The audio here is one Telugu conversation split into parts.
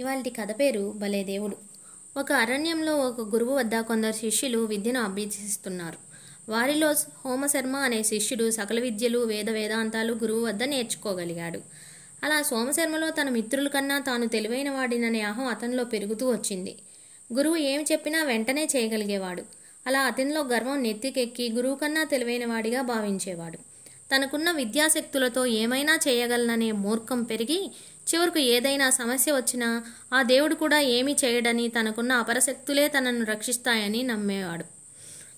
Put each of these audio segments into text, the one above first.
ఇవాళ కథ పేరు భలే దేవుడు. ఒక అరణ్యంలో ఒక గురువు వద్ద కొందరు శిష్యులు విద్యను అభ్యసిస్తున్నారు. వారిలో హోమశర్మ అనే శిష్యుడు సకల విద్యలు వేద వేదాంతాలు గురువు వద్ద నేర్చుకోగలిగాడు. అలా సోమశర్మలో తన మిత్రుల కన్నా తాను తెలివైన వాడిననే అహం అతనిలో పెరుగుతూ వచ్చింది. గురువు ఏమి చెప్పినా వెంటనే చేయగలిగేవాడు. అలా అతనిలో గర్వం నెత్తికెక్కి గురువు కన్నా తెలివైన వాడిగా భావించేవాడు. తనకున్న విద్యాశక్తులతో ఏమైనా చేయగలననే మూర్ఖం పెరిగి చివరకు ఏదైనా సమస్య వచ్చినా ఆ దేవుడు కూడా ఏమీ చేయడని తనకున్న అపరశక్తులే తనను రక్షిస్తాయని నమ్మేవాడు.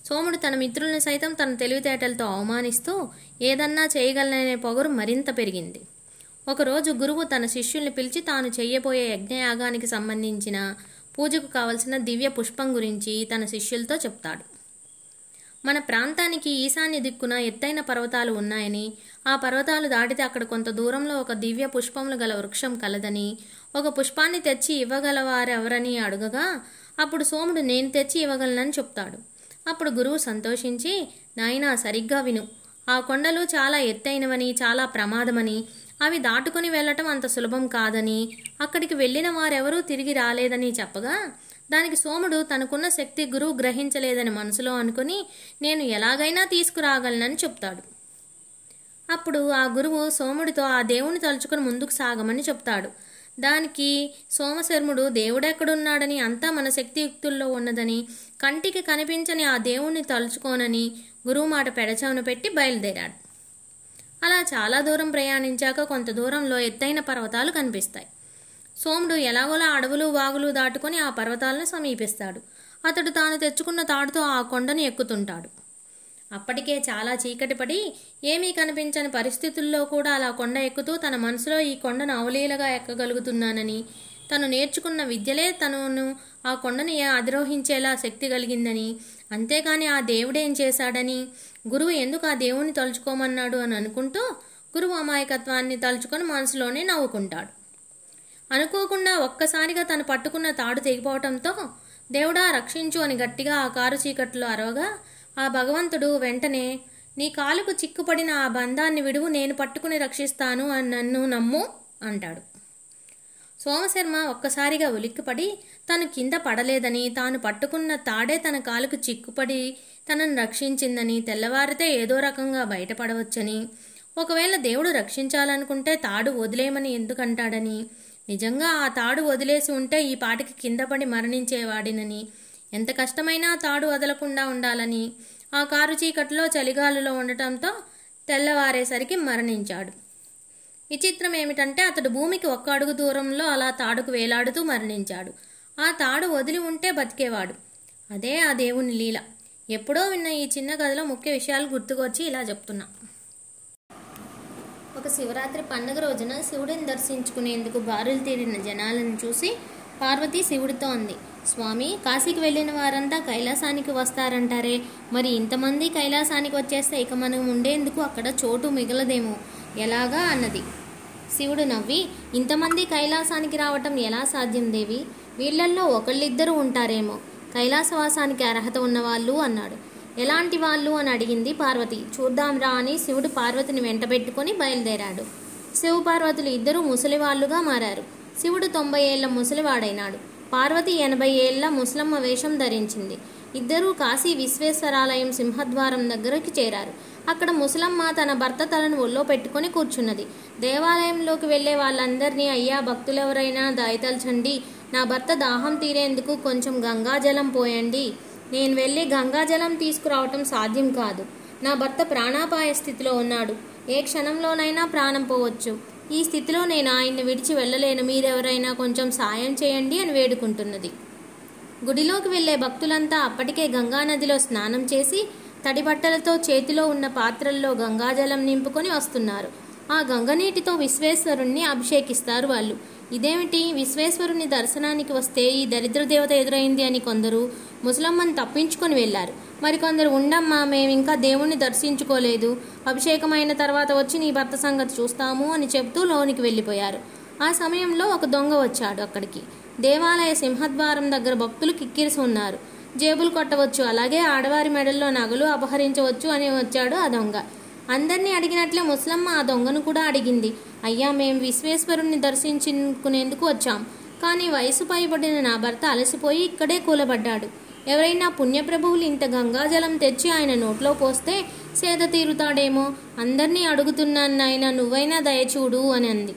సోముడు తన మిత్రుల్ని సైతం తన తెలివితేటలతో అవమానిస్తూ ఏదన్నా చేయగలననే పొగరు మరింత పెరిగింది. ఒకరోజు గురువు తన శిష్యుల్ని పిలిచి తాను చెయ్యబోయే యజ్ఞయాగానికి సంబంధించిన పూజకు కావలసిన దివ్య పుష్పం గురించి తన శిష్యులతో చెప్తాడు. మన ప్రాంతానికి ఈశాన్య దిక్కున ఎత్తైన పర్వతాలు ఉన్నాయని ఆ పర్వతాలు దాటితే అక్కడ కొంత దూరంలో ఒక దివ్య పుష్పములు గల వృక్షం కలదని ఒక పుష్పాన్ని తెచ్చి ఇవ్వగలవారెవరని అడుగగా అప్పుడు సోముడు నేను తెచ్చి ఇవ్వగలనని చెప్తాడు. అప్పుడు గురువు సంతోషించి నాయనా సరిగ్గా విను. ఆ కొండలు చాలా ఎత్తైనవని చాలా ప్రమాదమని అవి దాటుకుని వెళ్ళటం అంత సులభం కాదని అక్కడికి వెళ్ళిన వారెవరూ తిరిగి రాలేదని చెప్పగా దానికి సోముడు తనకున్న శక్తి గురువు గ్రహించలేదని మనసులో అనుకుని నేను ఎలాగైనా తీసుకురాగలనని చెప్తాడు. అప్పుడు ఆ గురువు సోముడితో ఆ దేవుని తలుచుకుని ముందుకు సాగమని చెప్తాడు. దానికి సోమశర్ముడు దేవుడెక్కడున్నాడని అంతా మన శక్తియుక్తుల్లో ఉన్నదని కంటికి కనిపించని ఆ దేవుణ్ణి తలుచుకోనని గురువు మాట పెడచవన పెట్టి బయలుదేరాడు. అలా చాలా దూరం ప్రయాణించాక కొంత దూరంలో ఎత్తైన పర్వతాలు కనిపిస్తాయి. సోముడు ఎలాగోలా అడవులు వాగులు దాటుకొని ఆ పర్వతాలను సమీపిస్తాడు. అతడు తాను తెచ్చుకున్న తాడుతో ఆ కొండను ఎక్కుతుంటాడు. అప్పటికే చాలా చీకటి పడి ఏమీ కనిపించని పరిస్థితుల్లో కూడా అలా కొండ ఎక్కుతూ తన మనసులో ఈ కొండను అవలీలగా ఎక్కగలుగుతున్నానని తను నేర్చుకున్న విద్యలే తనను ఆ కొండను అధిరోహించేలా శక్తి కలిగిందని అంతేకాని ఆ దేవుడేం చేశాడని గురువు ఎందుకు ఆ దేవుని తలుచుకోమన్నాడు అని అనుకుంటూ గురువు అమాయకత్వాన్ని తలుచుకొని మనసులోనే నవ్వుకుంటాడు. అనుకోకుండా ఒక్కసారిగా తను పట్టుకున్న తాడు తెగిపోవటంతో దేవుడా రక్షించు అని గట్టిగా ఆ కారు చీకట్లో అరవగా ఆ భగవంతుడు వెంటనే నీ కాలుకు చిక్కుపడిన ఆ బంధాన్ని విడువు నేను పట్టుకుని రక్షిస్తాను అని నన్ను నమ్ము అంటాడు. సోమశర్మ ఒక్కసారిగా ఉలిక్కిపడి తను కింద పడలేదని తాను పట్టుకున్న తాడే తన కాలుకు చిక్కుపడి తనను రక్షించిందని తెల్లవారితే ఏదో రకంగా బయటపడవచ్చని. ఒకవేళ దేవుడు రక్షించాలనుకుంటే తాడు వదిలేయమని ఎందుకంటాడని. నిజంగా ఆ తాడు వదిలేసి ఉంటే ఈ పాటికి కింద పడి మరణించేవాడినని. ఎంత కష్టమైనా తాడు వదలకుండా ఉండాలని. ఆ కారు చీకట్లో చలిగాలులో ఉండటంతో తెల్లవారేసరికి మరణించాడు. విచిత్రం ఏమిటంటే అతడు భూమికి ఒక్క అడుగు దూరంలో అలా తాడుకు వేలాడుతూ మరణించాడు. ఆ తాడు వదిలి ఉంటే బతికేవాడు. అదే ఆ దేవుని లీల. ఎప్పుడో విన్న ఈ చిన్న కథలో ముఖ్య విషయాలు గుర్తుకొచ్చి ఇలా చెప్తున్నా. ఒక శివరాత్రి పండుగ రోజున శివుడిని దర్శించుకునేందుకు బారులు తీరిన జనాలను చూసి పార్వతి శివుడితో అంది. స్వామి కాశీకి వెళ్ళిన వారంతా కైలాసానికి వస్తారంటారే. మరి ఇంతమంది కైలాసానికి వచ్చేస్తే ఇక మనం ఉండేందుకు అక్కడ చోటు మిగలదేమో. ఎలాగా? అన్నది. శివుడు నవ్వి ఇంతమంది కైలాసానికి రావటం ఎలా సాధ్యం దేవి? వీళ్ళల్లో ఒకళ్ళిద్దరూ ఉంటారేమో. కైలాసవాసానికి అర్హత ఉన్నవాళ్ళు అన్నాడు. ఎలాంటి వాళ్ళు? అని అడిగింది పార్వతి. చూద్దాంరా అని శివుడు పార్వతిని వెంటబెట్టుకొని బయలుదేరాడు. శివ పార్వతులు ఇద్దరూ ముసలివాళ్ళుగా మారారు. శివుడు తొంభై ఏళ్ళ ముసలివాడైనాడు. పార్వతి ఎనభై ఏళ్ళ ముసలమ్మ వేషం ధరించింది. ఇద్దరూ కాశీ విశ్వేశ్వరాలయం సింహద్వారం దగ్గరికి చేరారు. అక్కడ ముసలమ్మ తన భర్త తలను ఒళ్ళో పెట్టుకుని కూర్చున్నది. దేవాలయంలోకి వెళ్ళే వాళ్ళందరినీ అయ్యా భక్తులెవరైనా? దయతల్చండి నా భర్త దాహం తీరేందుకు కొంచెం గంగాజలం పోయండి. నేను వెళ్ళి గంగాజలం తీసుకురావటం సాధ్యం కాదు. నా భర్త ప్రాణాపాయ స్థితిలో ఉన్నాడు. ఏ క్షణంలోనైనా ప్రాణం పోవచ్చు. ఈ స్థితిలో నేను ఆయన్ని విడిచి వెళ్ళలేను. మీరెవరైనా కొంచెం సాయం చేయండి అని వేడుకుంటున్నది. గుడిలోకి వెళ్ళే భక్తులంతా అప్పటికే గంగానదిలో స్నానం చేసి తడి బట్టలతో చేతిలో ఉన్న పాత్రల్లో గంగాజలం నింపుకొని వస్తున్నారు. ఆ గంగనీటితో విశ్వేశ్వరుణ్ణి అభిషేకిస్తారు వాళ్ళు. ఇదేమిటి? విశ్వేశ్వరుని దర్శనానికి వస్తే ఈ దరిద్ర దేవత ఎదురైంది అని కొందరు ముసలమ్మని తప్పించుకొని వెళ్ళారు. మరికొందరు ఉండమ్మా ఇంకా దేవుణ్ణి దర్శించుకోలేదు. అభిషేకమైన తర్వాత వచ్చి నీ భర్త సంగతి చూస్తాము అని చెబుతూ లోనికి వెళ్ళిపోయారు. ఆ సమయంలో ఒక దొంగ వచ్చాడు అక్కడికి. దేవాలయ సింహద్వారం దగ్గర భక్తులు కిక్కిరిసి ఉన్నారు. జేబులు కొట్టవచ్చు అలాగే ఆడవారి మెడల్లో నగలు అపహరించవచ్చు అని వచ్చాడు ఆ దొంగ. అందరినీ అడిగినట్లే ముసలమ్మ ఆ దొంగను కూడా అడిగింది. అయ్యా మేం విశ్వేశ్వరుణ్ణి దర్శించుకునేందుకు వచ్చాం. కానీ వయసు పైబడిన నా భర్త అలసిపోయి ఇక్కడే కూలబడ్డాడు. ఎవరైనా పుణ్యప్రభువులు ఇంత గంగాజలం తెచ్చి ఆయన నోట్లో పోస్తే సేద తీరుతాడేమో? అందరినీ అడుగుతున్నాను నాయన నువ్వైనా దయచూడు అని అంది.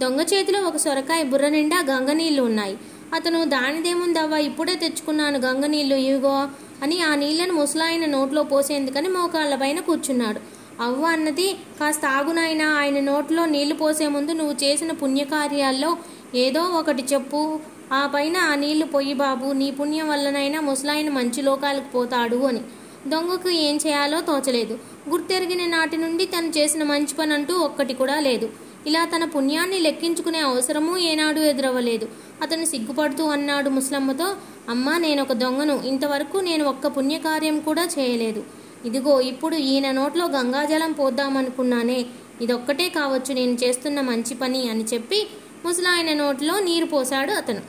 దొంగ చేతిలో ఒక సొరకాయ బుర్ర నిండా గంగనీళ్ళు ఉన్నాయి. అతను దానిదేముందవ్వా ఇప్పుడే తెచ్చుకున్నాను గంగనీళ్ళు ఇవిగో. అని ఆ నీళ్ళను ముసలాయన నోట్లో పోసేందుకని మోకాళ్ళ పైన కూర్చున్నాడు. అవ్వ అన్నది కాస్త ఆగునాయనా ఆయన నోట్లో నీళ్ళు పోసే ముందు నువ్వు చేసిన పుణ్యకార్యాల్లో ఏదో ఒకటి చెప్పు. ఆ పైన ఆ నీళ్ళు పొయ్యి బాబు నీ పుణ్యం వల్లనైనా ముసలాయన మంచి లోకాలకు పోతాడు అని. దొంగకు ఏం చేయాలో తోచలేదు. గుర్తెరిగిన నాటి నుండి తను చేసిన మంచి పని అంటూ ఒక్కటి కూడా లేదు. ఇలా తన పుణ్యాన్ని లెక్కించుకునే అవసరమూ ఏనాడు ఎదురవ్వలేదు. అతను సిగ్గుపడుతూ అన్నాడు ముసలమ్మతో అమ్మా నేను ఒక దొంగను. ఇంతవరకు నేను ఒక్క పుణ్యకార్యం కూడా చేయలేదు. ఇదిగో ఇప్పుడు ఈయన నోట్లో గంగాజలం పోద్దామనుకున్నానే. ఇదొక్కటే కావచ్చు నేను చేస్తున్న మంచి పని అని చెప్పి ముసలాయన నోట్లో నీరు పోశాడు అతను.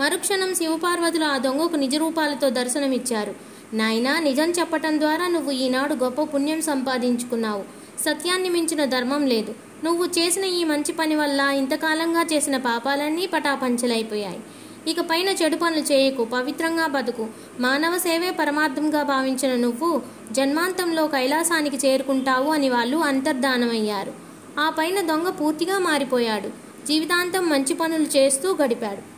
మరుక్షణం శివపార్వతులు ఆ దొంగకు నిజరూపాలతో దర్శనమిచ్చారు. నాయనా నిజం చెప్పటం ద్వారా నువ్వు ఈనాడు గొప్ప పుణ్యం సంపాదించుకున్నావు. సత్యాన్ని మించిన ధర్మం లేదు. నువ్వు చేసిన ఈ మంచి పని వల్ల ఇంతకాలంగా చేసిన పాపాలన్నీ పటాపంచలైపోయాయి. ఇక పైన చెడు పనులు చేయకు పవిత్రంగా బతుకు. మానవ సేవే పరమార్థంగా భావించిన నువ్వు జన్మాంతంలో కైలాసానికి చేరుకుంటావు అని వాళ్ళు అంతర్ధానమయ్యారు. ఆ పైన దొంగ పూర్తిగా మారిపోయాడు. జీవితాంతం మంచి పనులు చేస్తూ గడిపాడు.